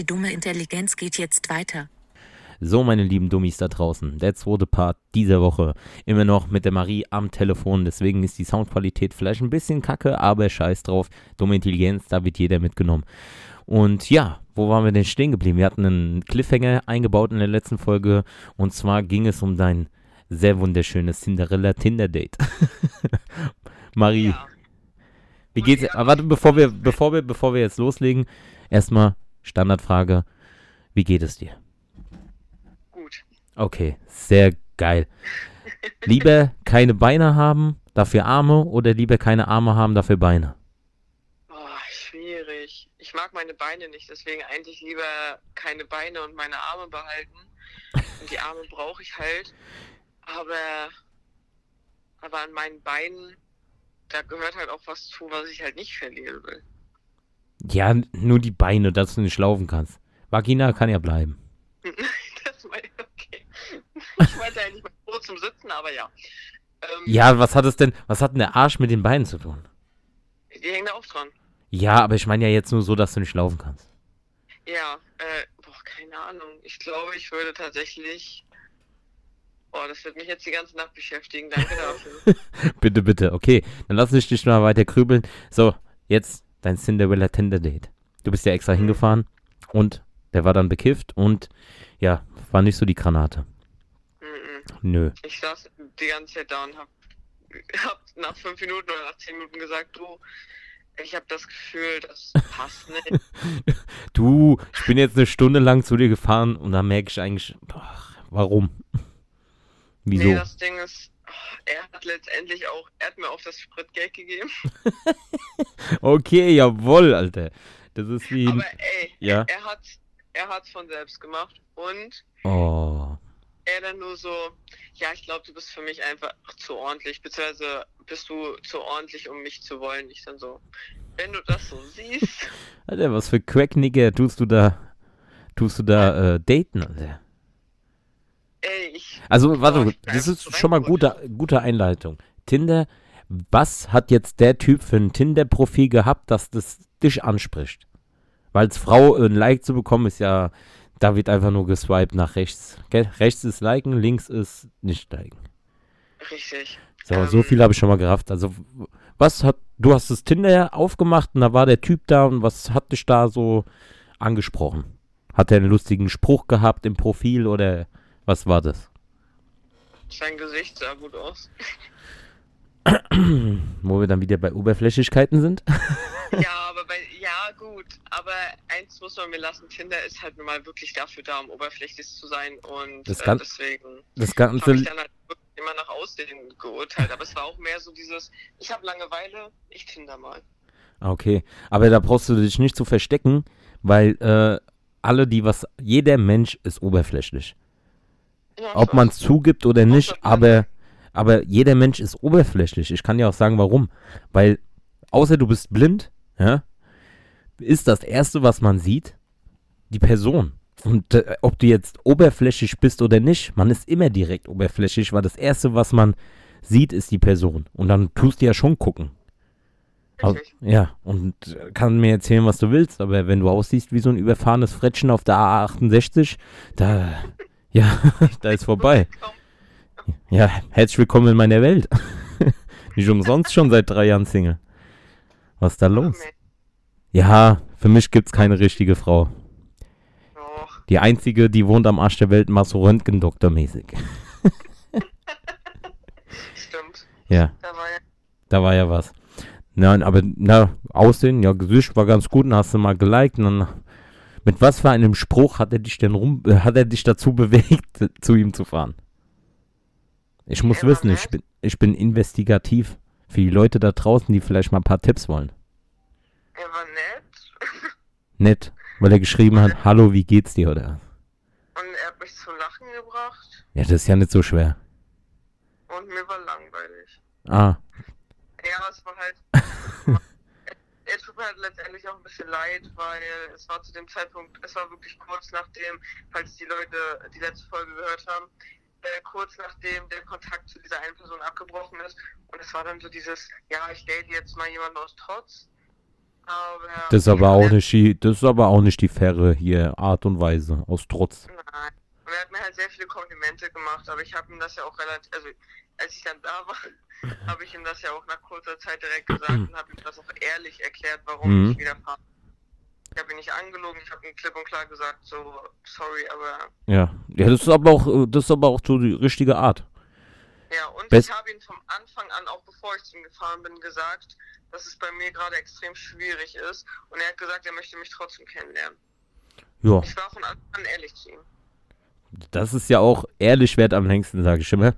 Die dumme Intelligenz geht jetzt weiter. So, meine lieben Dummies da draußen, der zweite Part dieser Woche. Immer noch mit der Marie am Telefon, deswegen ist die Soundqualität vielleicht ein bisschen kacke, aber scheiß drauf. Dumme Intelligenz, da wird jeder mitgenommen. Und ja, wo waren wir denn stehen geblieben? Wir hatten einen Cliffhanger eingebaut in der letzten Folge und zwar ging es um dein sehr wunderschönes Cinderella Tinder Date. Marie, Ja. wie geht's? Aber warte, bevor wir, bevor wir, bevor wir jetzt loslegen, erstmal Standardfrage: Wie geht es dir? Gut. Okay, sehr geil. Lieber keine Beine haben, dafür Arme oder lieber keine Arme haben, dafür Beine? Oh, schwierig. Ich mag meine Beine nicht, deswegen eigentlich lieber keine Beine und meine Arme behalten. Und die Arme brauche ich halt. Aber, aber an meinen Beinen, da gehört halt auch was zu, was ich halt nicht verlieren will. Ja, nur die Beine, dass du nicht laufen kannst. Vagina kann ja bleiben. das meine ich, okay. Ich meinte eigentlich mal so zum Sitzen, aber ja. Ähm, Ja, was hat es denn, was hat denn der Arsch mit den Beinen zu tun? Die hängen da auch dran. Ja, aber ich meine ja jetzt nur so, dass du nicht laufen kannst. Ja, äh, boah, keine Ahnung. Ich glaube, ich würde tatsächlich. Boah, das wird mich jetzt die ganze Nacht beschäftigen. Danke dafür. bitte, bitte. Okay, dann lass mich dich mal weiter grübeln. So, jetzt dein Cinderella Tender Date. Du bist ja extra hingefahren und der war dann bekifft und ja, war nicht so die Granate. Nö. ich saß die ganze Zeit da und hab, hab nach fünf Minuten oder nach zehn Minuten gesagt, du, ich habe das Gefühl, das passt nicht. Du, ich bin jetzt eine Stunde lang zu dir gefahren und da merke ich eigentlich, ach, warum? Wieso? Nee, das Ding ist, er hat letztendlich auch, er hat mir auch das Spritgeld gegeben. Okay, jawohl, Alter. Das ist wie. Aber ey, Ja. er hat er hat's von selbst gemacht und Oh. er dann nur so, ja, ich glaube, du bist für mich einfach zu ordentlich, beziehungsweise bist du zu ordentlich, um mich zu wollen. Ich dann so, wenn du das so siehst, Alter, was für Crack-Nigger tust du da. Tust du da äh, daten, Alter? Ey, ich, Also, warte, das ist schon mal gute, gute Einleitung. Tinder, was hat jetzt der Typ für ein Tinder-Profil gehabt, dass das dich anspricht? Weil als Frau ein Like zu bekommen, ist ja, da wird einfach nur geswiped nach rechts. Gell? Rechts ist liken, links ist nicht liken. richtig. So, so Ähm, viel habe ich schon mal gerafft. Also, was hat, du hast das Tinder aufgemacht und da war der Typ da und was hat dich da so angesprochen? Hat er einen lustigen Spruch gehabt im Profil oder was war das? Sein Gesicht sah gut aus. Wo wir dann wieder bei Oberflächlichkeiten sind. ja, aber bei, ja, gut. Aber eins muss man mir lassen, Tinder ist halt nun mal wirklich dafür da, um oberflächlich zu sein und Das äh, deswegen Das habe ich dann halt wirklich immer nach Aussehen geurteilt. Aber es war auch mehr so dieses, ich habe Langeweile, ich Tinder mal. Okay. Aber da brauchst du dich nicht zu verstecken, weil äh, alle, die was, jeder Mensch ist oberflächlich. Ja, Ob man es zugibt oder nicht, aber, aber jeder Mensch ist oberflächlich. Ich kann ja auch sagen, warum. Weil, außer du bist blind, ja, ist das Erste, was man sieht, die Person. Und äh, ob du jetzt oberflächlich bist oder nicht, man ist immer direkt oberflächlich, weil das Erste, was man sieht, ist die Person. Und dann tust du ja schon gucken. Richtig. ja, und äh, kann mir erzählen, was du willst, aber wenn du aussiehst wie so ein überfahrenes Frettchen auf der A68, da, ja, da ist vorbei. Ja, herzlich willkommen in meiner Welt. Nicht umsonst schon seit drei Jahren Single. Was ist da los? Ja, für mich gibt's keine richtige Frau. Die einzige, die wohnt am Arsch der Welt, mach so Röntgendoktor-mäßig. Stimmt. Ja, Da war ja, da war ja was. Nein, aber na, Aussehen, ja, Gesicht war ganz gut, dann hast du mal geliked und dann, mit was für einem Spruch hat er dich denn rum, äh, hat er dich dazu bewegt, zu ihm zu fahren? Ich muss wissen, ich bin, ich bin investigativ für die Leute da draußen, die vielleicht mal ein paar Tipps wollen. er war nett Nett, weil er geschrieben hat, hallo, wie geht's dir, oder? und er hat mich zum Lachen gebracht Ja, das ist ja nicht so schwer. und mir war langweilig. Ah, Ja, es war halt. mir halt letztendlich auch ein bisschen leid, weil es war zu dem Zeitpunkt, es war wirklich kurz nachdem, falls die Leute die letzte Folge gehört haben, äh, kurz nachdem der Kontakt zu dieser einen Person abgebrochen ist. Und es war dann so dieses, ja, ich date jetzt mal jemanden aus Trotz. Aber Das ist aber auch nicht die, das ist aber auch nicht die faire hier Art und Weise, aus Trotz. Nein. Und er hat mir halt sehr viele Komplimente gemacht, aber ich habe ihm das ja auch relativ, also als ich dann da war, habe ich ihm das ja auch nach kurzer Zeit direkt gesagt und habe ihm das auch ehrlich erklärt, warum Mhm. ich wieder fahre. Ich habe ihn nicht angelogen, ich habe ihm klipp und klar gesagt, so, sorry, aber Ja. Ja, das ist aber auch, das ist aber auch so die richtige Art. ja, und Best- ich habe ihm vom Anfang an, auch bevor ich zu ihm gefahren bin, gesagt, dass es bei mir gerade extrem schwierig ist und er hat gesagt, er möchte mich trotzdem kennenlernen. Ja. Ich war von Anfang an ehrlich zu ihm. Das ist ja auch ehrlich wert am längsten, sage ich immer.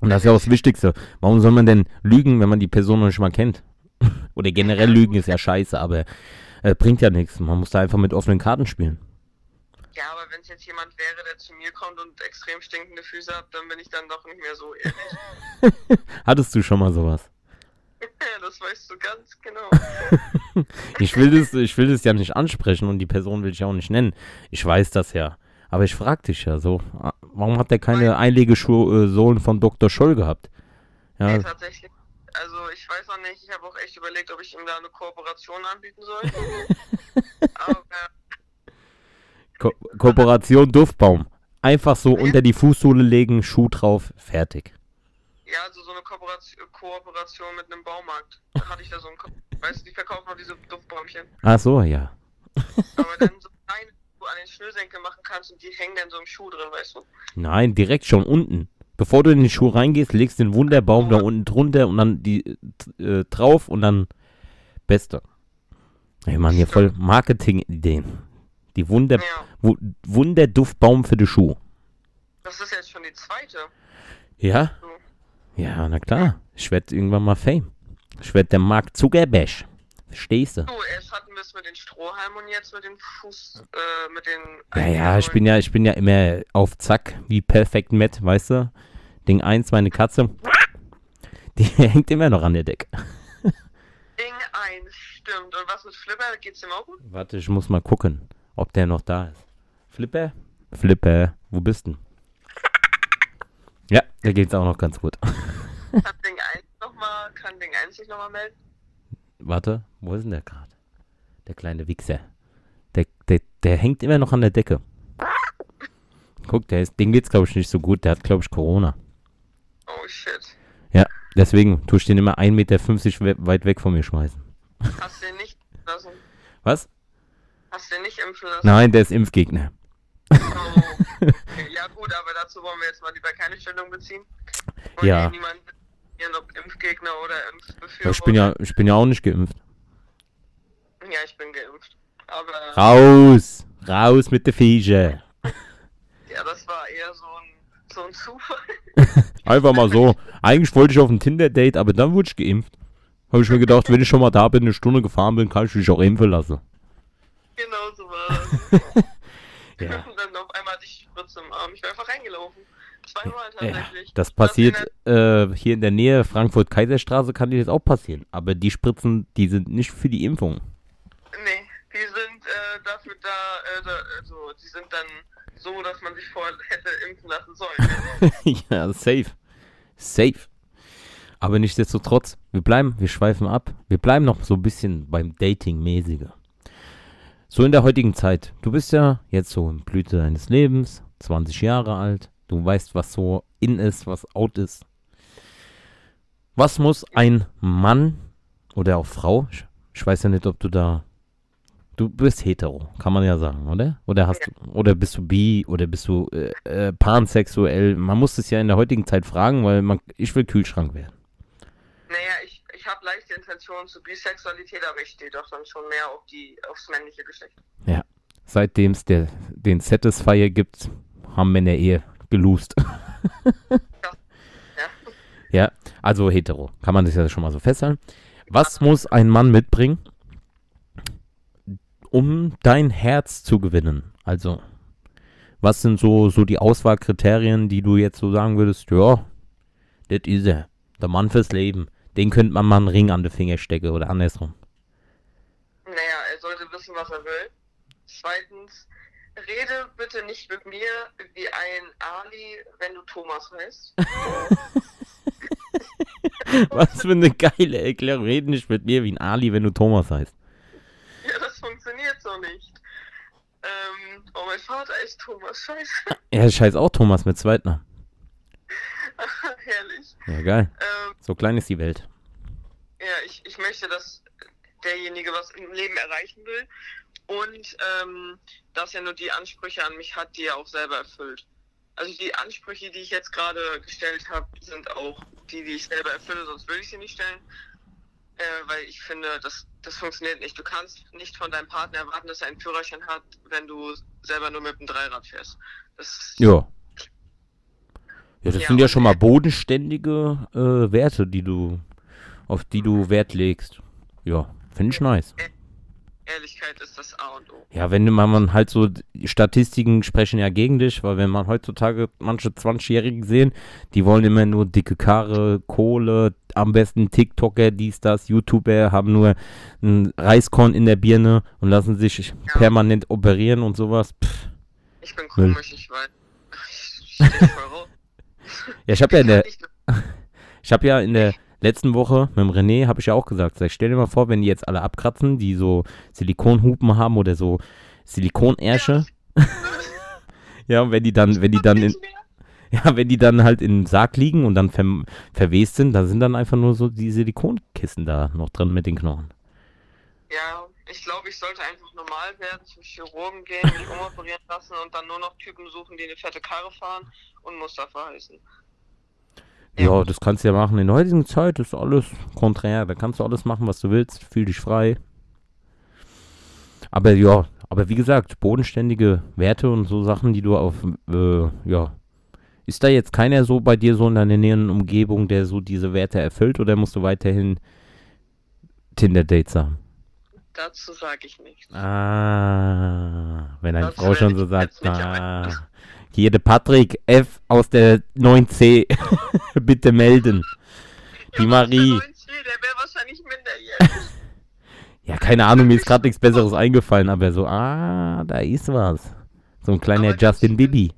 Und das ist ja auch das Wichtigste. Warum soll man denn lügen, wenn man die Person noch nicht mal kennt? Oder generell lügen ist ja scheiße, aber äh, bringt ja nichts. Man muss da einfach mit offenen Karten spielen. Ja, aber wenn es jetzt jemand wäre, der zu mir kommt und extrem stinkende Füße hat, dann bin ich dann doch nicht mehr so ehrlich. Hattest du schon mal sowas? das weißt du ganz genau. Ich will das, ich will das ja nicht ansprechen und die Person will ich auch nicht nennen. Ich weiß das ja. Aber ich frag dich ja so, warum hat der keine Einlegesohlen von Dr. Scholl gehabt? Nee, Ja, tatsächlich. Also ich weiß noch nicht, ich habe auch echt überlegt, ob ich ihm da eine Kooperation anbieten soll. aber Ko Kooperation Duftbaum. Einfach so unter die Fußsohle legen, Schuh drauf, fertig. ja, also so eine Kooperation, Kooperation mit einem Baumarkt. Da hatte ich da so einen Ko Weißt du, die verkaufen noch diese Duftbäumchen. Ach so, ja. Aber dann so an den Schnürsenkel machen kannst und die hängen dann so im Schuh drin, weißt du? Nein, direkt schon unten. Bevor du in den Schuh reingehst, legst den Wunderbaum da unten drunter und dann die äh, drauf und dann beste. Ey, Mann, hier voll Marketing-Ideen. Die Wunder, Ja, Wu Wunderduftbaum für die Schuh. das ist jetzt schon die zweite. Ja? So. Ja, na klar. Ich werd irgendwann mal Fame. Ich werd der Mark Zuckerberg. Verstehst du? Du, erst hatten wir es mit den Strohhalmen und jetzt mit den Fuß, äh, mit den... Ja, ja, ich bin ja, ich bin ja immer auf Zack, wie Perfect Matt, weißt du? Ding 1, meine Katze. Die hängt immer noch an der Decke. Ding 1, stimmt. Und was mit Flipper? Geht's dem auch gut? Warte, ich muss mal gucken, ob der noch da ist. Flipper? Flipper, wo bist du? Ja, der geht's auch noch ganz gut. Kann Ding 1 nochmal, kann Ding 1 sich nochmal melden? Warte, wo ist denn der gerade? Der kleine Wichser. Der, der, der hängt immer noch an der Decke. Guck, der ist, dem geht's glaube ich nicht so gut. Der hat glaube ich Corona. Oh shit. Ja, deswegen tue ich den immer 1,50 Meter we weit weg von mir schmeißen. Hast du den nicht impfen lassen? Was? Hast du den nicht impfen lassen? Nein, der ist Impfgegner. Oh. Ja gut, aber dazu wollen wir jetzt mal lieber keine Stellung beziehen. Und Ja. niemand hier ob Impfgegner oder Impfbefürworter. Ich bin ja, ich bin ja auch nicht geimpft. Ja, ich bin geimpft. Aber Raus! Raus mit der Viecher! ja, das war eher so ein, so ein Zufall. Einfach mal so. Eigentlich wollte ich auf ein Tinder-Date, aber dann wurde ich geimpft. Habe ich mir gedacht, wenn ich schon mal da bin, eine Stunde gefahren bin, kann ich mich auch impfen lassen. genau so war das. Ja. Und dann auf einmal hatte ich Spritze im Arm. Ich bin einfach reingelaufen. Zweimal ja tatsächlich. das in passiert äh, hier in der Nähe, Frankfurt-Kaiserstraße, kann dir das auch passieren. Aber die Spritzen, die sind nicht für die Impfung. Nee, die sind äh, dafür da, äh, da, also die sind dann so, dass man sich vorher hätte impfen lassen sollen. ja, safe. Safe. Aber nichtsdestotrotz, wir bleiben, wir schweifen ab. Wir bleiben noch so ein bisschen beim Dating-mäßige. So in der heutigen Zeit. Du bist ja jetzt so in Blüte deines Lebens, 20 Jahre alt. Du weißt, was so in ist, was out ist. Was muss ein Mann oder auch Frau, ich, weiß ja nicht, ob du da, du bist hetero, kann man ja sagen, oder? Oder hast du, oder bist du bi, oder bist du äh, äh, pansexuell? Man muss es ja in der heutigen Zeit fragen, weil man, ich will Kühlschrank werden. naja, ich, ich habe leichte Intentionen zu Bisexualität, aber ich stehe doch dann schon mehr auf die, aufs männliche Geschlecht. Seitdem es den Satisfier gibt, haben Männer Ehe geloost. Ja. Ja, also hetero. Kann man das ja schon mal so festhalten. Was muss ein Mann mitbringen, um dein Herz zu gewinnen? Also, was sind so, so die Auswahlkriterien, die du jetzt so sagen würdest, ja, das ist er. Der Mann fürs Leben. Den könnte man mal einen Ring an den Finger stecken oder andersrum. Naja, er sollte wissen, was er will. Zweitens, rede bitte nicht mit mir wie ein Ali, wenn du Thomas heißt. Was für eine geile Erklärung. Rede nicht mit mir wie ein Ali, wenn du Thomas heißt. Ja, das funktioniert so nicht. Ähm, oh, mein Vater ist Thomas, scheiße. Ja, scheiß auch Thomas mit Zweitner. Herrlich. Ja, geil. Ähm, so klein ist die Welt. Ja, ich, ich möchte, dass derjenige was im Leben erreichen will und ähm, dass er nur die Ansprüche an mich hat, die er auch selber erfüllt. Also die Ansprüche, die ich jetzt gerade gestellt habe, sind auch die, die ich selber erfülle, sonst würde ich sie nicht stellen. Äh, weil ich finde, das, das funktioniert nicht. Du kannst nicht von deinem Partner erwarten, dass er einen Führerschein hat, wenn du selber nur mit dem Dreirad fährst. Das, Ja. Ja, das Ja, sind ja schon mal bodenständige äh, Werte, die du, auf die du Wert legst. Ja, finde ich nice. Ehrlichkeit ist das A und O. Ja, wenn man, halt so, Statistiken sprechen ja gegen dich, weil wenn man heutzutage manche 20-Jährigen sehen, die wollen immer nur dicke Karre, Kohle, am besten TikToker, dies, das, YouTuber, haben nur ein Reiskorn in der Birne und lassen sich permanent operieren und sowas. Pff. Ich bin komisch, ich weiß. Ich voll raus. Ja, ich habe ja in der, Ich- Ich habe ja in der letzten Woche mit dem René, habe ich ja auch gesagt, sag, stell dir mal vor, wenn die jetzt alle abkratzen, die so Silikonhupen haben oder so Silikonersche. Ja, und wenn die dann, wenn die dann in, ja, wenn die dann halt im Sarg liegen und dann ver, verwest sind, da sind dann einfach nur so die Silikonkissen da noch drin mit den Knochen. Ja, ich glaube, ich sollte einfach normal werden, zum Chirurgen gehen, mich umoperieren lassen und dann nur noch Typen suchen, die eine fette Karre fahren und Mustafa heißen. Ja, das kannst du ja machen. In der heutigen Zeit ist alles konträr. Da kannst du alles machen, was du willst. Fühl dich frei. Aber ja, aber wie gesagt, bodenständige Werte und so Sachen, die du auf, äh, ja. Ist da jetzt keiner so bei dir so in deiner näheren Umgebung, der so diese Werte erfüllt oder musst du weiterhin Tinder-Dates haben? Dazu sage ich nichts. Ah, wenn eine Frau schon so sagt, ah, hier der Patrick F aus der 9C, bitte melden. Die Ja, Marie. Der 90, der wäre wahrscheinlich minderjährig. Ja, keine Ahnung, mir ist gerade nichts Besseres eingefallen, aber so, ah, da ist was. So ein kleiner Aber Justin Bibi.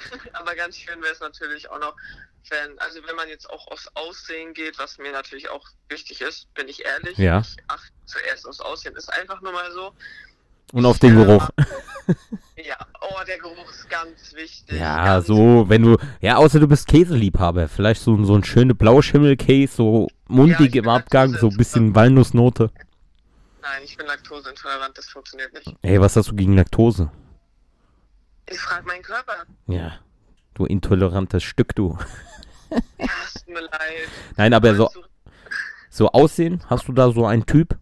Aber ganz schön wäre es natürlich auch noch, wenn, also wenn man jetzt auch aufs Aussehen geht, was mir natürlich auch wichtig ist, bin ich ehrlich. Ja. Ich achte zuerst aufs Aussehen. Ist einfach nur mal so. Und auf den Ja. Geruch. Ja, oh, der Geruch ist ganz wichtig. Ja, ganz so, wenn du, ja, außer du bist Käseliebhaber. Vielleicht so, so ein schöne Blauschimmel-Case, so mundig ich im Abgang, so ein bisschen. Walnussnote. Nein, ich bin laktoseintolerant, das funktioniert nicht. Ey, was hast du gegen Laktose? Ich frage meinen Körper. Ja, du intolerantes Stück, du. Ja, es tut mir leid. Nein, aber so, so aussehen, hast du da so einen Typ?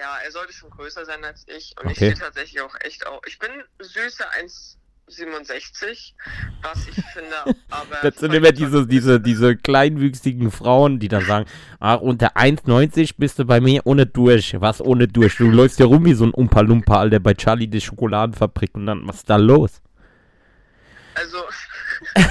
Ja, er sollte schon größer sein als ich. Und Okay. ich stehe tatsächlich auch echt auf. Ich bin süße 1,67, was ich finde, aber. Das sind immer diese, diese, diese kleinwüchsigen Frauen, die dann sagen, ach, unter 1,90 bist du bei mir ohne durch. Was ohne durch? Du läufst ja rum wie so ein Umpa-Lumpa, Alter, bei Charlie die Schokoladenfabrik und dann, was ist da los? Also,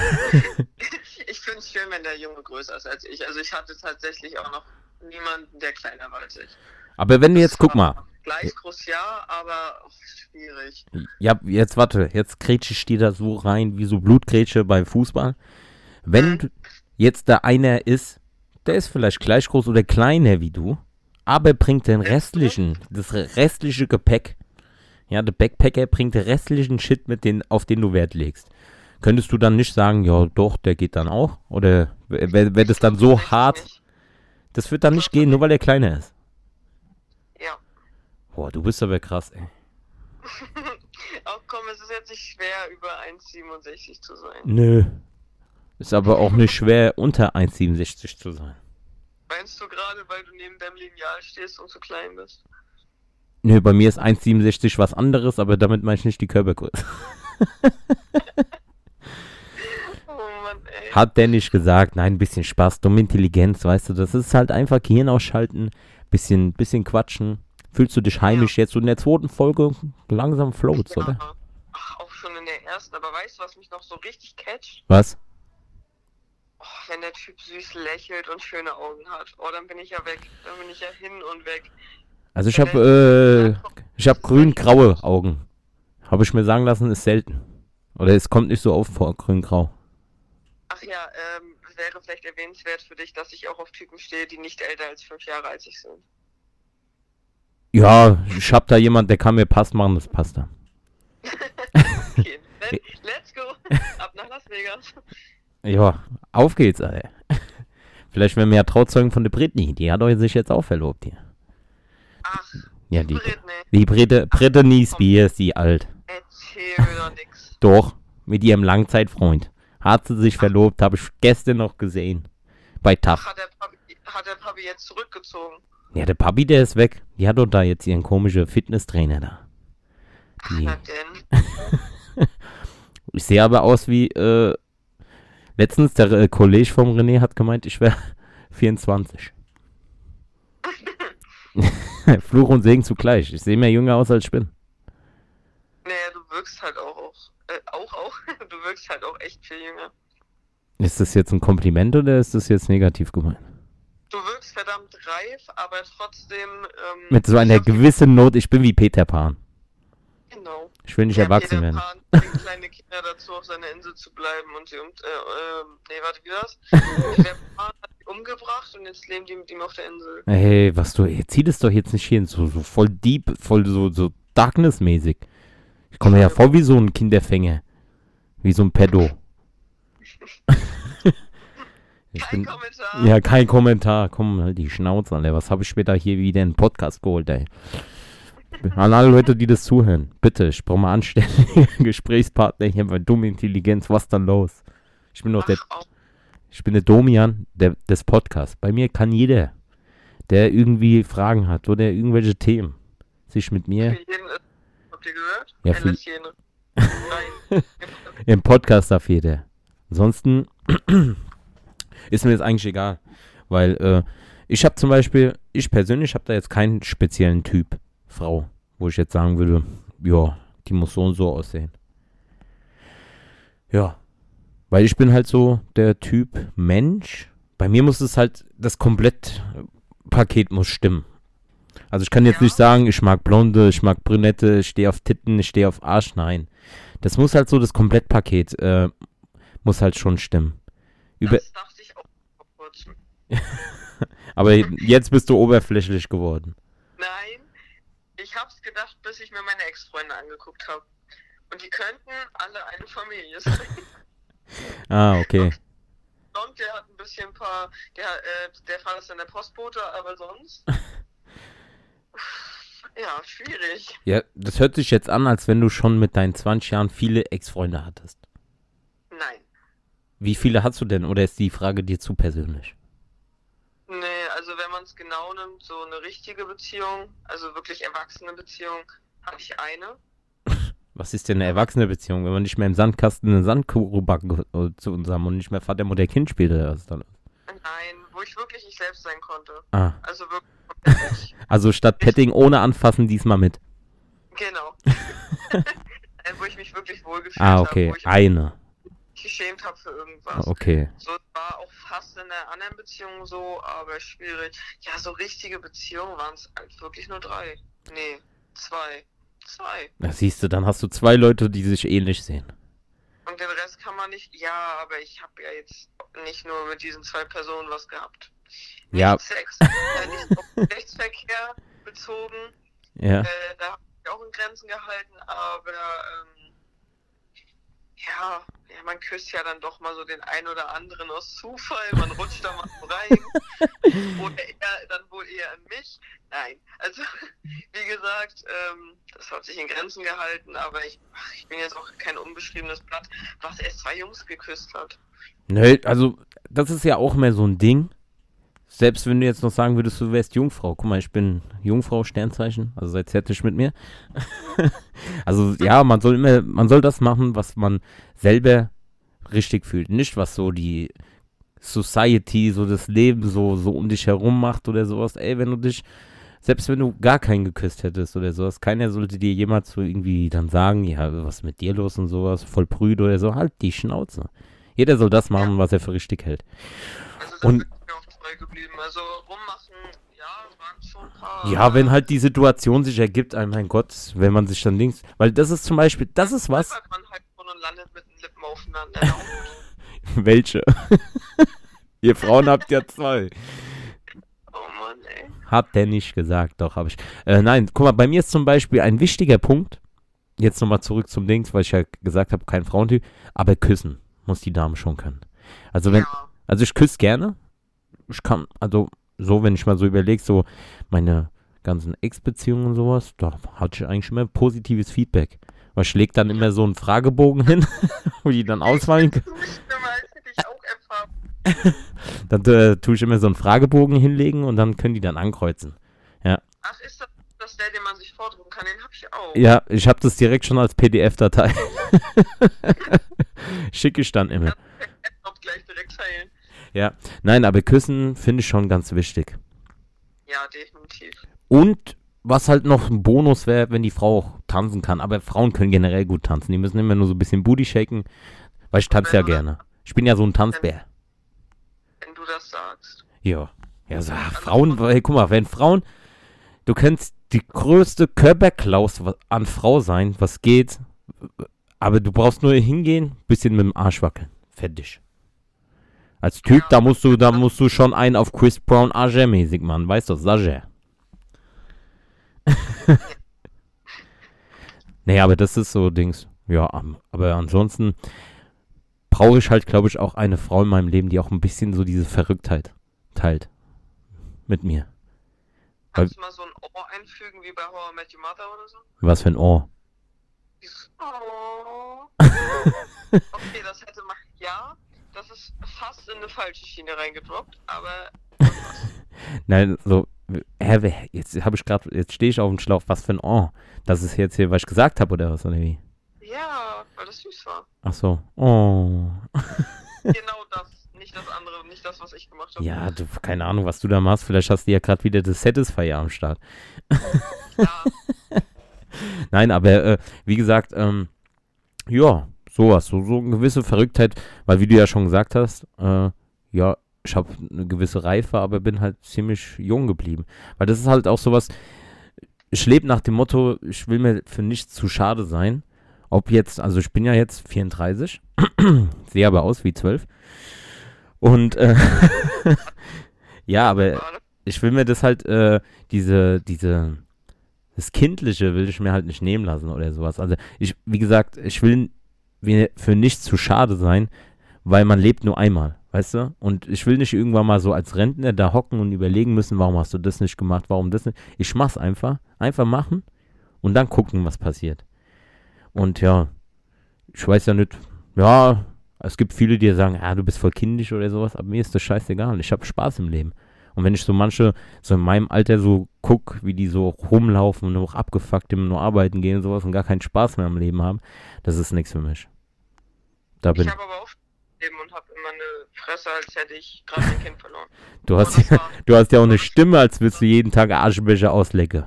ich finde es schön, wenn der Junge größer ist als ich. Also, ich hatte tatsächlich auch noch niemanden, der kleiner war als ich. Aber wenn du jetzt, guck mal, Gleich groß ja, aber schwierig. ja, jetzt warte, jetzt grätsche ich dir da so rein, wie so Blutgrätsche beim Fußball. Wenn Mhm. jetzt da einer ist, der ist vielleicht gleich groß oder kleiner wie du, aber bringt den restlichen, das restliche Gepäck, ja, der Backpacker bringt den restlichen Shit mit, den, auf den du Wert legst. Könntest du dann nicht sagen, ja doch, der geht dann auch? Oder wäre wär das dann so hart? Das wird dann nicht gehen, nur weil er kleiner ist. Boah, du bist aber krass, ey. Auch komm, es ist jetzt nicht schwer, über 1,67 zu sein. Nö. Ist aber auch nicht schwer, unter 1,67 zu sein. Meinst du gerade, weil du neben deinem Lineal stehst und zu klein bist? Nö, bei mir ist 1,67 was anderes, aber damit meine ich nicht die Körpergröße. Oh Mann. Hat der nicht gesagt, nein, ein bisschen Spaß, dumme Intelligenz, weißt du, das ist halt einfach Gehirn ausschalten, bisschen, bisschen quatschen. Fühlst du dich heimisch jetzt so in der zweiten Folge langsam floats, oder? Ja. Ach, auch schon in der ersten, aber weißt du, was mich noch so richtig catcht? Was? Oh, wenn der Typ süß lächelt und schöne Augen hat. Oh, dann bin ich ja weg. Dann bin ich ja hin und weg. Also ich habe äh, ich habe grün-graue Augen. Habe ich mir sagen lassen, ist selten. Oder es kommt nicht so oft vor, grün-grau. Ach ja, ähm, wäre vielleicht erwähnenswert für dich, dass ich auch auf Typen stehe, die nicht älter als fünf Jahre als ich sind. Ja, ich hab da jemand, der kann mir Pass machen, das passt da. Let's go. Ab nach Las Vegas. Ja, auf geht's, ey. Vielleicht werden wir ja Trauzeugen von der Britney. Die hat euch sich jetzt auch verlobt hier. Ach, Ja, die, Britney, die Britte, Britney Spears, die alt. erzähl mir doch nix. Doch, mit ihrem Langzeitfreund. Hat sie sich verlobt, habe ich gestern noch gesehen. Bei Tag. Hat der, Papi, hat der Papi jetzt zurückgezogen? Ja, der Papi, der ist weg. Die hat doch da jetzt ihren komischen Fitnesstrainer da. Die, Na denn. ich sehe aber aus wie, äh, letztens der äh, Kollege vom René hat gemeint, ich wäre 24. Fluch und Segen zugleich. Ich sehe mehr jünger aus, als ich bin. Naja, du wirkst halt auch, auch, äh, auch, auch, du wirkst halt auch echt viel jünger. Ist das jetzt ein Kompliment oder ist das jetzt negativ gemeint? Du wirkst verdammt reif, aber trotzdem, ähm, Mit so einer gewissen Not, ich bin wie Peter Pan. Genau. Ich will nicht Der erwachsen Peter werden. Pan bringt kleine Kinder dazu, auf seiner Insel zu bleiben und sie um, äh, ähm, nee, warte, wie war's? Der Pan hat sie umgebracht und jetzt leben die mit ihm auf der Insel. Hey, was du, jetzt zieh das doch jetzt nicht hier so, so voll deep, voll so, so Darkness-mäßig. Ich komme mir ja vor wie so ein Kinderfänger. Wie so ein Pedo. ich Kein bin, Kommentar. ja, kein Kommentar. Komm, halt die Schnauze, Alter. Was habe ich später hier wieder in den Podcast geholt, ey? An alle Leute, die das zuhören. Bitte, ich brauche mal anständige Gesprächspartner hier bei dumme Intelligenz. Was dann los? Ich bin doch der auch. ich bin der Domian der, des Podcasts. Bei mir kann jeder, der irgendwie Fragen hat oder irgendwelche Themen, sich mit mir Für jeden habt ihr gehört? Ja, für-. Nein. im Podcast darf jeder. Ansonsten ist mir das eigentlich egal, weil äh, ich habe zum Beispiel, ich persönlich habe da jetzt keinen speziellen Typ Frau, wo ich jetzt sagen würde, ja, die muss so und so aussehen. Ja, weil ich bin halt so der Typ Mensch. Bei mir muss es halt, das Komplettpaket muss stimmen. Also ich kann jetzt Ja. nicht sagen, ich mag Blonde, ich mag Brünette, ich stehe auf Titten, ich stehe auf Arsch, nein. Das muss halt so, das Komplettpaket äh, muss halt schon stimmen. Über, Das dachte ich auch vor kurzem. aber jetzt bist du oberflächlich geworden. Nein, ich hab's gedacht, bis ich mir meine Ex-Freunde angeguckt habe. Und die könnten alle eine Familie sein. Ah, okay. Und der hat ein bisschen ein paar, der, äh, der Fall ist dann der Postbote, aber sonst. Ja, schwierig. Ja, das hört sich jetzt an, als wenn du schon mit deinen 20 Jahren viele Ex-Freunde hattest. Nein. Wie viele hast du denn? Oder ist die Frage dir zu persönlich? Also wenn man es genau nimmt, so eine richtige Beziehung, also wirklich erwachsene Beziehung, hatte ich eine. Was ist denn eine erwachsene Beziehung, wenn man nicht mehr im Sandkasten eine Sandkugel backen äh, zu unserem und nicht mehr Vater, Mutter, Kind spielt oder was dann? Nein, wo ich wirklich ich selbst sein konnte. Ah, Also wirklich also statt Petting ohne anfassen diesmal mit. Genau. Äh, wo ich mich wirklich wohlgefühlt Ah, habe, okay. wo ich Eine. mich geschämt habe für irgendwas. Ah, Okay. So war auch fast in der anderen Beziehung so, aber schwierig. Ja, so richtige Beziehungen waren es halt wirklich nur drei. Nee, zwei. Zwei. Na siehst du, dann hast du zwei Leute, die sich ähnlich sehen. Und den Rest kann man nicht. Ja, aber ich habe ja jetzt nicht nur mit diesen zwei Personen was gehabt. Nicht Ja. Sex, äh, nicht auf Geschlechtsverkehr bezogen. Ja. Äh, da habe ich auch in Grenzen gehalten, aber ähm, ja, ja, man küsst ja dann doch mal so den einen oder anderen aus Zufall, man rutscht da mal rein. Oder eher, dann wohl eher an mich. Nein, also wie gesagt, ähm, das hat sich in Grenzen gehalten, aber ich, ach, ich bin jetzt auch kein unbeschriebenes Blatt, was erst zwei Jungs geküsst hat. Nö, also, das ist ja auch mehr so ein Ding. Selbst wenn du jetzt noch sagen würdest, du wärst Jungfrau. Guck mal, ich bin Jungfrau, Sternzeichen, also seid zärtlich mit mir. also, ja, man soll immer, man soll das machen, was man selber richtig fühlt. Nicht, was so die Society, so das Leben so, so um dich herum macht oder sowas. Ey, wenn du dich, selbst wenn du gar keinen geküsst hättest oder sowas, keiner sollte dir jemals so irgendwie dann sagen, ja, was ist mit dir los und sowas, voll prüde oder so. Halt die Schnauze. Jeder soll das machen, was er für richtig hält. Also Und- treu geblieben. Also rummachen, ja, waren schon ein paar. Ja, wenn halt die Situation sich ergibt, ey, mein Gott, wenn man sich dann links, weil das ist zum Beispiel, das ist was, man halt und landet mit den Lippen aufeinander. Gut. welche? Ihr Frauen habt ja zwei. oh Mann, ey. Hat der nicht gesagt, doch, habe ich. Äh, nein, guck mal, bei mir ist zum Beispiel ein wichtiger Punkt, jetzt nochmal zurück zum Dings, weil ich ja gesagt habe, kein Frauentyp, aber küssen muss die Dame schon können. Also wenn, Ja. also ich küsse gerne. Ich kann, also so, wenn ich mal so überlege, so meine ganzen Ex-Beziehungen und sowas, da hatte ich eigentlich immer positives Feedback. Ich leg dann immer so einen Fragebogen hin, wo die dann auswählen können. Dann äh, tue ich immer so einen Fragebogen hinlegen und dann können die dann ankreuzen. Ach, ist das, das der, den man sich vordrucken kann? Den hab ich auch. Ja, ich habe das direkt schon als PDF-Datei. Schicke ich dann immer. Gleich direkt teilen. Ja, nein, aber küssen finde ich schon ganz wichtig. Ja, definitiv. Und was halt noch ein Bonus wäre, wenn die Frau auch tanzen kann. Aber Frauen können generell gut tanzen. Die müssen immer nur so ein bisschen Booty shaken. Weil ich tanze ja gerne. Ich bin ja so ein Tanzbär. Wenn du das sagst. Ja. Ja, so, ach, Frauen, hey, guck mal, wenn Frauen, du kannst die größte Körperklaus an Frau sein, was geht. Aber du brauchst nur hingehen, bisschen mit dem Arsch wackeln. Fertig. Als Typ, da musst du, da musst du schon einen auf Chris Brown Ager mäßig machen, weißt du, Sager. nee, aber das ist so Dings. Ja, aber ansonsten brauche ich halt, glaube ich, auch eine Frau in meinem Leben, die auch ein bisschen so diese Verrücktheit teilt. Mit mir. Kannst du mal so ein Ohr einfügen wie bei I Met Your Mother oder so? Was für ein Ohr. Dieses Oh. okay, das hätte man. Ja, das ist fast in eine falsche Schiene reingedroppt, aber Nein, so, hä, jetzt habe ich gerade, jetzt stehe ich auf dem Schlauch, was für ein Ohr. Das ist jetzt hier, was ich gesagt habe, oder was, oder wie? ja, weil das süß war. Ach so. Oh. Genau das, nicht das andere, nicht das, was ich gemacht habe. Ja, du, keine Ahnung, was du da machst. Vielleicht hast du ja gerade wieder das Satisfyer am Start. Ja, Nein, aber äh, wie gesagt, ähm, ja, sowas, so, so eine gewisse Verrücktheit, weil wie du ja schon gesagt hast, äh, ja, ich habe eine gewisse Reife, aber bin halt ziemlich jung geblieben. Weil das ist halt auch sowas, ich lebe nach dem Motto, ich will mir für nichts zu schade sein. Ob jetzt, also ich bin ja jetzt 34, sehe aber aus wie 12. Und äh, ja, aber ich will mir das halt, äh, diese, diese, das Kindliche will ich mir halt nicht nehmen lassen oder sowas. Also ich, wie gesagt, ich will für nichts zu schade sein, weil man lebt nur einmal, weißt du? Und ich will nicht irgendwann mal so als Rentner da hocken und überlegen müssen, warum hast du das nicht gemacht, warum das nicht. Ich mach's einfach, einfach machen und dann gucken, was passiert. Und ja, ich weiß ja nicht, ja, es gibt viele, die sagen, ja, du bist voll kindisch oder sowas, aber mir ist das scheißegal. Ich habe Spaß im Leben. Und wenn ich so manche, so in meinem Alter so guck, wie die so rumlaufen und auch abgefuckt immer nur arbeiten gehen und sowas und gar keinen Spaß mehr am Leben haben, das ist nichts für mich. Da bin Ich habe aber auch Leben und habe immer eine Fresse, als hätte ich gerade ein Kind verloren. du hast, ja, war- du hast ja auch eine Stimme, als würdest du jeden Tag Aschenbecher auslecken.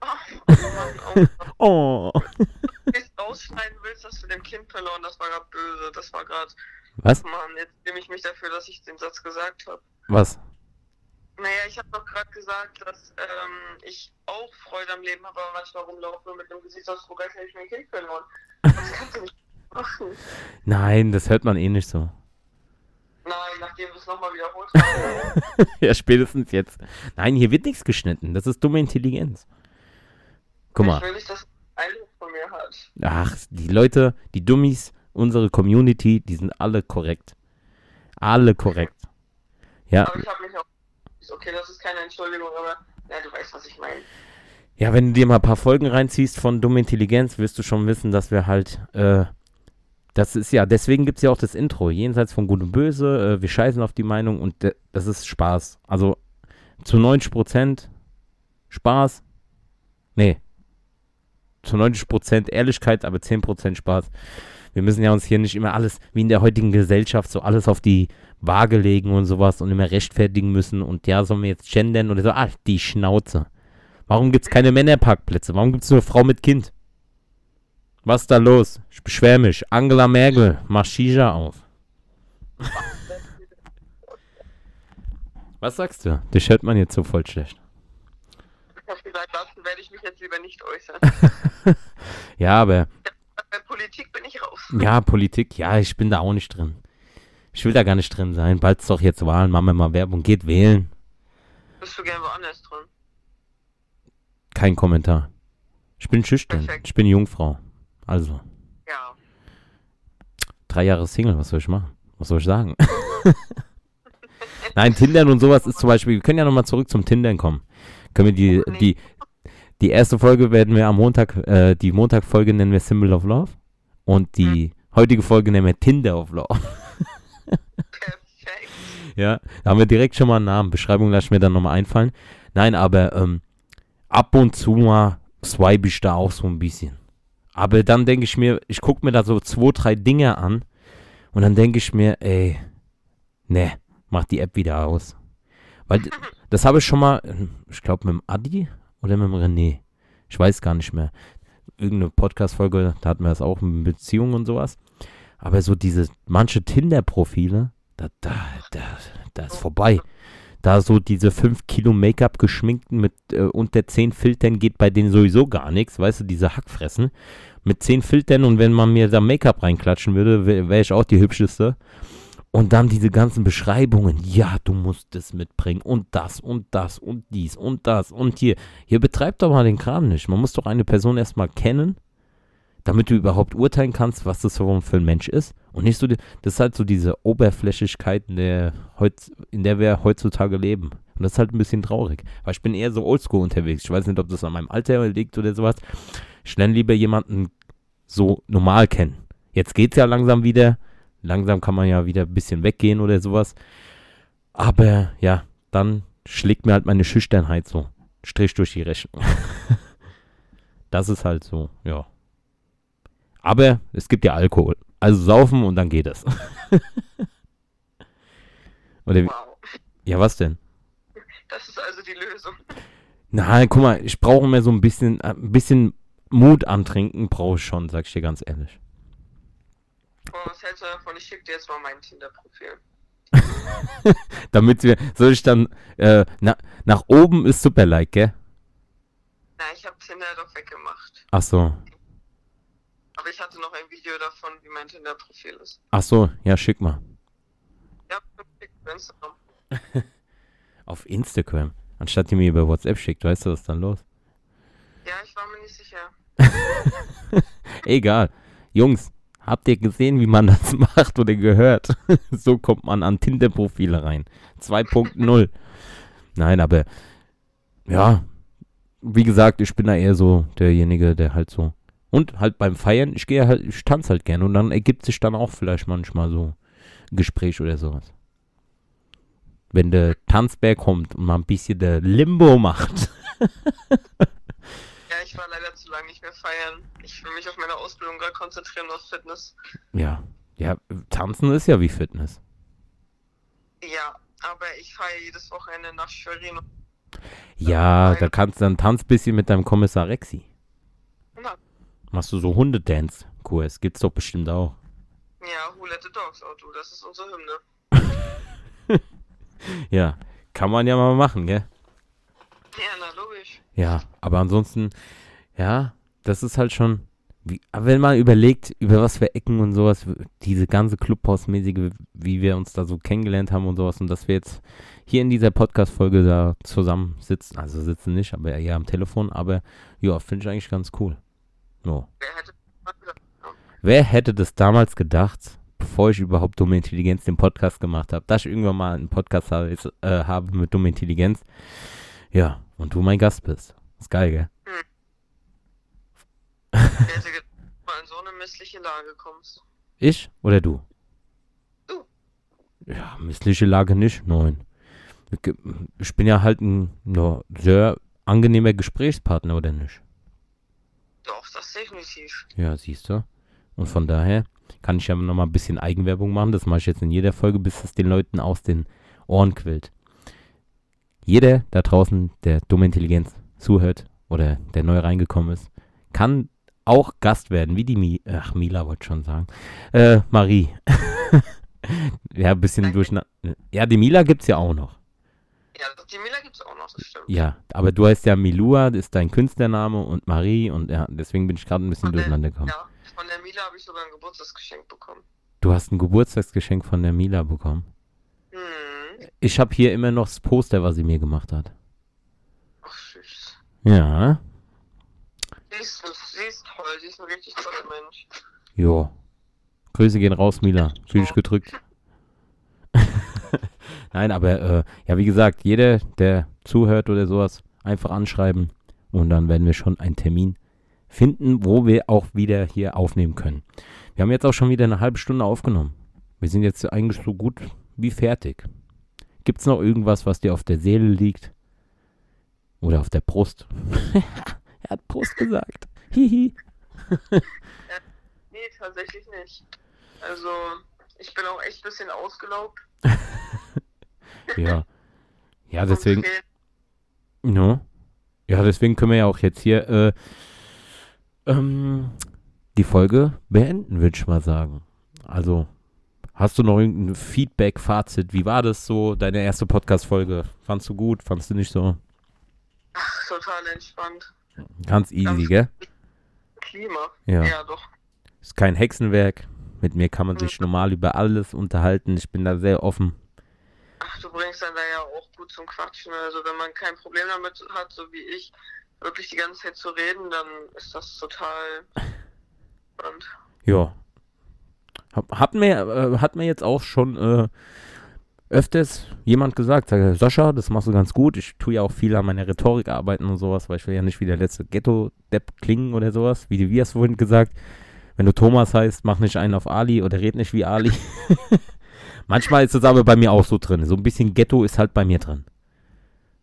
Oh oh, Oh. wenn du es rausschneiden willst, hast du dem Kind verloren, das war gerade böse. Das war gerade, Was? Mann, jetzt nehme ich mich dafür, dass ich den Satz gesagt habe. Was? Naja, ich habe doch gerade gesagt, dass ähm, ich auch Freude am Leben habe, aber manchmal rumlaufe mit einem Gesichtsausdruck, als hätte ich mein Kind verloren. Das kannst du nicht machen. Nein, das hört man eh nicht so. Nein, nachdem du es nochmal wiederholt hast. ja, spätestens jetzt. Nein, hier wird nichts geschnitten. Das ist dumme Intelligenz. Guck mal. Ich will nicht, dass ein Eindruck von mir hat. Ach, die Leute, die Dummies, unsere Community, die sind alle korrekt. Alle korrekt. Ja, Aber ich habe mich auch. Okay, das ist keine Entschuldigung, aber ja, du weißt, was ich meine. ja, wenn du dir mal ein paar Folgen reinziehst von Dumme Intelligenz, wirst du schon wissen, dass wir halt, äh, das ist ja, deswegen gibt es ja auch das Intro, jenseits von Gut und Böse, äh, wir scheißen auf die Meinung und das ist Spaß. Also zu 90% Spaß, nee, zu 90% Ehrlichkeit, aber 10% Spaß. Wir müssen ja uns hier nicht immer alles, wie in der heutigen Gesellschaft, so alles auf die Waage legen und sowas und immer rechtfertigen müssen und ja, sollen wir jetzt gendern oder so, ach, die Schnauze. Warum gibt es keine Männerparkplätze? Warum gibt es nur Frau mit Kind? Was ist da los? Ich beschwer mich. Angela Merkel, mach Shisha auf. Was sagst du? Das hört man jetzt so voll schlecht. Ich habe gesagt, dazu werde ich mich jetzt lieber nicht äußern. Ja, aber, Bei Politik bin ich raus. ja, Politik, ja, ich bin da auch nicht drin. Ich will da gar nicht drin sein. Bald ist doch jetzt Wahlen, machen wir mal Werbung. Geht wählen. Bist du gern woanders drin? Kein Kommentar. Ich bin schüchtern. Perfekt. Ich bin Jungfrau. Also, Ja. drei Jahre Single, was soll ich machen? Was soll ich sagen? Nein, Tindern und sowas ist zum Beispiel, wir können ja nochmal zurück zum Tindern kommen. Können wir die, die, die erste Folge werden wir am Montag, äh, die Montagfolge nennen wir Symbol of Love und die heutige Folge nennen wir Tinder of Love. Perfekt. Ja, da haben wir direkt schon mal einen Namen. Beschreibung lasse ich mir dann nochmal einfallen. Nein, aber ähm, ab und zu mal swipe ich da auch so ein bisschen. Aber dann denke ich mir, ich gucke mir da so zwei, drei Dinge an und dann denke ich mir, ey, ne, mach die App wieder aus. Weil das habe ich schon mal, ich glaube mit dem Adi oder mit dem René. Ich weiß gar nicht mehr. Irgendeine Podcast-Folge, da hatten wir das auch mit Beziehungen und sowas. Aber so diese, manche Tinder-Profile, da, da, da, da ist vorbei. Da so diese 5 Kilo Make-up geschminkten mit äh, unter 10 Filtern geht bei denen sowieso gar nichts. Weißt du, diese Hackfressen. Mit 10 Filtern und wenn man mir da Make-up reinklatschen würde, wäre wär ich auch die hübscheste. Und dann diese ganzen Beschreibungen. Ja, du musst das mitbringen und das und das und dies und das und hier. Hier betreibt doch mal den Kram nicht. Man muss doch eine Person erstmal kennen, damit du überhaupt urteilen kannst, was das für ein Mensch ist. Und nicht so, die- das ist halt so diese Oberflächlichkeit, in der, in der wir heutzutage leben. Und das ist halt ein bisschen traurig. Weil ich bin eher so oldschool unterwegs. Ich weiß nicht, ob das an meinem Alter liegt oder sowas. Ich lerne lieber jemanden so normal kennen. Jetzt geht's ja langsam wieder. Langsam kann man ja wieder ein bisschen weggehen oder sowas. Aber ja, dann schlägt mir halt meine Schüchternheit so. Strich durch die Rechnung. das ist halt so, ja. Aber es gibt ja Alkohol. Also saufen und dann geht es. Oder Wow. ja, was denn? Das ist also die Lösung. Nein, guck mal, ich brauche mehr so ein bisschen, äh, ein bisschen Mut antrinken, brauche ich schon, sag ich dir ganz ehrlich. Was hältst du davon? Ich schick dir jetzt mal mein Tinder-Profil. Damit wir, soll ich dann, äh, na, nach oben ist super like, gell? Na, ich habe Tinder doch weggemacht. Ach so, Aber ich hatte noch ein Video davon, wie mein Tinder-Profil ist. ach so, ja, schick mal. Ja, schick Instagram. Auf Instagram. Anstatt die mir über WhatsApp schickt, weißt du, was ist dann los? Ja, ich war mir nicht sicher. Egal. Jungs, habt ihr gesehen, wie man das macht oder gehört? so kommt man an Tinder-Profile rein. 2.0. Nein, aber ja, wie gesagt, ich bin da eher so derjenige, der halt so. Und halt beim Feiern, ich gehe halt, ich tanze halt gerne und dann ergibt sich dann auch vielleicht manchmal so ein Gespräch oder sowas. Wenn der Tanzbär kommt und mal ein bisschen der Limbo macht. Ich war leider zu lange nicht mehr feiern. Ich will mich auf meine Ausbildung gerade konzentrieren auf Fitness. Ja, ja, tanzen ist ja wie Fitness. Ja, aber ich feiere jedes Wochenende nach Schwerin. Ja, da kannst du dann tanz bisschen mit deinem Kommissar Rexi. Na, Machst du so Hundedance-Kurs? Gibt's doch bestimmt auch. ja, Who Let the Dogs Out, du, das ist unsere Hymne. Ja, kann man ja mal machen, gell? Ja, na logisch. Ja, aber ansonsten, ja, das ist halt schon. Wie, aber wenn man überlegt, über was für Ecken und sowas, diese ganze Clubhausmäßige, wie wir uns da so kennengelernt haben und sowas, und dass wir jetzt hier in dieser Podcast-Folge da zusammen sitzen, also sitzen nicht, aber eher am Telefon, aber ja, finde ich eigentlich ganz cool. So. Wer hätte? Wer hätte das damals gedacht, bevor ich überhaupt Dumme Intelligenz den Podcast gemacht habe, dass ich irgendwann mal einen Podcast habe, äh, habe mit Dumme Intelligenz? Ja, und du mein Gast bist. Ist geil, gell? Wer hätte gedacht, mal in so eine missliche Lage kommst? Ich oder du? Du. Ja, missliche Lage nicht, nein. Ich- Ich bin ja halt ein ja, sehr angenehmer Gesprächspartner, oder nicht? Doch, das definitiv. Ja, siehst du. Und von daher kann ich ja nochmal ein bisschen Eigenwerbung machen. Das mache ich jetzt in jeder Folge, bis es den Leuten aus den Ohren quillt. Jeder da draußen, der dumme Intelligenz zuhört oder der neu reingekommen ist, kann auch Gast werden, wie die Mi Ach, Mila wollte schon sagen. Äh, Marie. ja, ein bisschen durcheinander. Ja, die Mila gibt's ja auch noch. Ja, die Mila gibt's auch noch, das stimmt. Ja, aber du heißt ja Milua, das ist dein Künstlername und Marie und ja, deswegen bin ich gerade ein bisschen der- durcheinander gekommen. Ja, von der Mila habe ich sogar ein Geburtstagsgeschenk bekommen. Du hast ein Geburtstagsgeschenk von der Mila bekommen. Hm. Ich habe hier immer noch das Poster, was sie mir gemacht hat. Ach, süß. Ja, Sie ist, sie ist toll, sie ist ein richtig toller Mensch. Jo. Grüße gehen raus, Mila. Fühl dich gedrückt. Nein, aber äh, ja, wie gesagt, jeder, der zuhört oder sowas, einfach anschreiben und dann werden wir schon einen Termin finden, wo wir auch wieder hier aufnehmen können. Wir haben jetzt auch schon wieder eine halbe Stunde aufgenommen. Wir sind jetzt eigentlich so gut wie fertig. Gibt es noch irgendwas, was dir auf der Seele liegt? Oder auf der Brust? er hat Brust gesagt. Hihi. Nee, tatsächlich nicht. Also, ich bin auch echt ein bisschen ausgelaugt. ja. Ja, deswegen. Fehlt- No. Ja, deswegen können wir ja auch jetzt hier äh, ähm, die Folge beenden, würde ich mal sagen. Also, hast du noch irgendein Feedback, Fazit? Wie war das so, deine erste Podcast-Folge? Fandst du gut? Fandst du nicht so? Ach, total entspannt. Ganz easy, Ganz- gell? Klima. Ja. Ja, doch. Ist kein Hexenwerk. Mit mir kann man sich normal über alles unterhalten. Ich bin da sehr offen. Ach, du bringst dann da ja auch gut zum Quatschen. Also, wenn man kein Problem damit hat, so wie ich, wirklich die ganze Zeit zu reden, dann ist das total spannend. Ja. Hat, mir, äh, hat mir jetzt auch schon äh, öfters jemand gesagt, sag, Sascha, das machst du ganz gut. Ich tue ja auch viel an meiner Rhetorik arbeiten und sowas, weil ich will ja nicht wie der letzte Ghetto-Depp klingen oder sowas, wie du wie hast vorhin gesagt. Wenn du Thomas heißt, mach nicht einen auf Ali oder red nicht wie Ali. Manchmal ist es aber bei mir auch so drin. So ein bisschen Ghetto ist halt bei mir drin.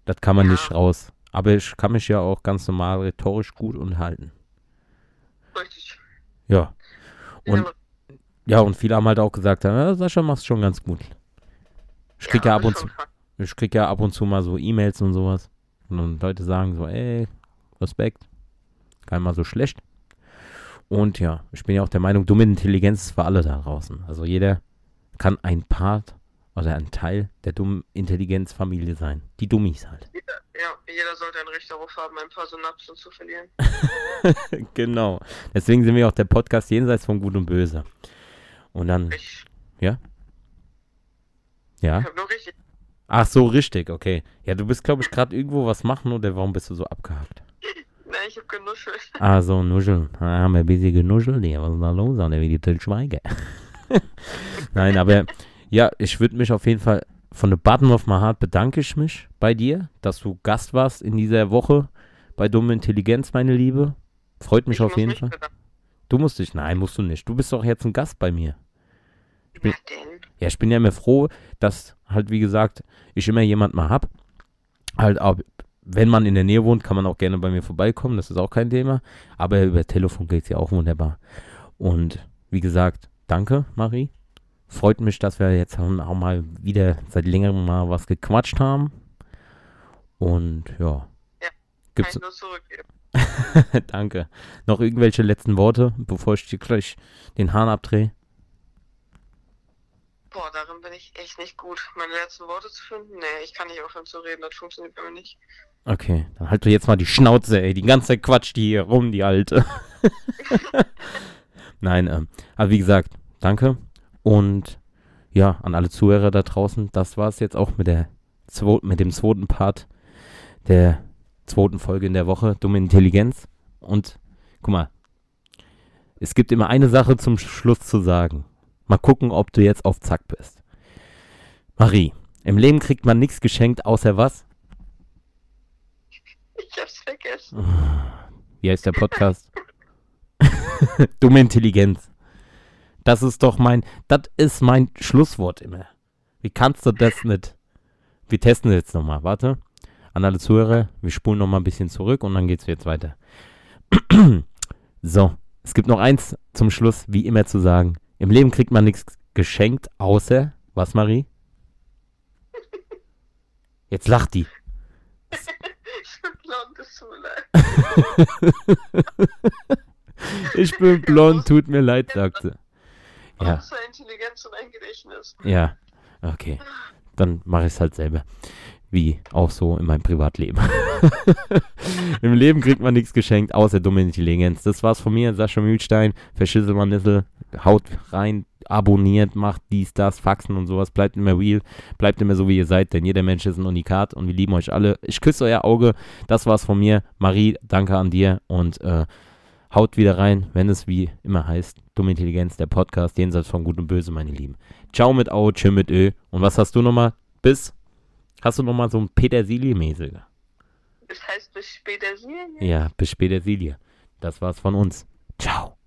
Das kann man Ja. nicht raus. Aber ich kann mich ja auch ganz normal rhetorisch gut unterhalten. Richtig. Ja. Und Ja, Ja, und viele haben halt auch gesagt, Sascha machst schon ganz gut. Ich krieg ja, ab das und zu, ich krieg ja ab und zu mal so E-Mails und sowas. Und Leute sagen so, ey, Respekt. Gar nicht mal so schlecht. Und ja, ich bin ja auch der Meinung, dumme Intelligenz ist für alle da draußen. Also jeder kann ein Part oder ein Teil der dummen Intelligenzfamilie sein. Die Dummies halt. Ja, jeder sollte ein Recht darauf haben, ein paar Synapsen zu verlieren. genau. Deswegen sind wir auch der Podcast jenseits von Gut und Böse. Und dann, Ich, ja? Ich Ja? habe nur richtig. Ach so, richtig, okay. Ja, du bist, glaube ich, gerade irgendwo was machen oder warum bist du so abgehakt? Nein, ich habe genuschelt. Ah, so, Nuscheln. Ah, haben wir ein bisschen genuschelt hier. Was ist da los, Alter? Wie die Till Schweiger. Nein, aber ja, ich würde mich auf jeden Fall von the bottom of my heart bedanke ich mich bei dir, dass du Gast warst in dieser Woche bei Dumme Intelligenz, meine Liebe. Freut mich Ich auf jeden Fall. bedanken. Du musst dich, nein, musst du nicht. Du bist doch jetzt ein Gast bei mir. bin- Na denn? Ja, ich bin ja immer froh, dass halt, wie gesagt, ich immer jemand mal hab. Halt, auch, wenn man in der Nähe wohnt, kann man auch gerne bei mir vorbeikommen, das ist auch kein Thema. Aber über Telefon geht's ja auch wunderbar. Und wie gesagt, danke, Marie. Freut mich, dass wir jetzt auch mal wieder seit längerem mal was gequatscht haben. Und ja. Ja, Gibt's, Kann ich nur zurückgeben. danke. Noch irgendwelche letzten Worte, bevor ich dir gleich den Hahn abdrehe? Boah, darin bin ich echt nicht gut. Meine letzten Worte zu finden? Nee, ich kann nicht aufhören zu reden, das funktioniert bei mir nicht. Okay, dann halt du jetzt mal die Schnauze, ey. Die ganze Zeit quatscht die hier rum, die Alte. Nein, ähm, aber wie gesagt, danke. Und ja, an alle Zuhörer da draußen, das war's jetzt auch mit der mit dem zweiten Part der zweiten Folge in der Woche, Dumme Intelligenz. Und guck mal, es gibt immer eine Sache zum Schluss zu sagen. Mal gucken, ob du jetzt auf Zack bist. Marie, im Leben kriegt man nichts geschenkt, außer was? Ich hab's vergessen. Wie heißt der Podcast? Dumme Intelligenz. Das ist doch mein, das ist mein Schlusswort immer. Wie kannst du das nicht? Wir testen jetzt nochmal, warte. An alle Zuhörer, wir spulen nochmal ein bisschen zurück und dann geht's jetzt weiter. so, es gibt noch eins zum Schluss, wie immer zu sagen. Im Leben kriegt man nichts geschenkt, außer, was Marie? Jetzt lacht die. Ich bin blond, das tut mir leid. Ich bin blond, tut mir leid, sagt sie. Ja. Außer Intelligenz und ein Gedächtnis. Ja, okay. Dann mache ich es halt selber. Wie auch so in meinem Privatleben. Im Leben kriegt man nichts geschenkt, außer dumme Intelligenz. Das war's von mir, Sascha Mühlstein, Verschisselmann Nissel. Haut rein, abonniert, macht dies, das, Faxen und sowas. Bleibt immer real, bleibt immer so, wie ihr seid, denn jeder Mensch ist ein Unikat und wir lieben euch alle. Ich küsse euer Auge. Das war's von mir. Marie, danke an dir und äh, haut wieder rein, wenn es wie immer heißt. Dumme Intelligenz, der Podcast, jenseits von Gut und Böse, meine Lieben. Ciao mit Au, tschö mit Ö. Und was hast du nochmal? Bis? Hast du nochmal so ein Petersilie-Mäßig? Das heißt bis sehen. Ja, bis Petersilie. Das war's von uns. Ciao.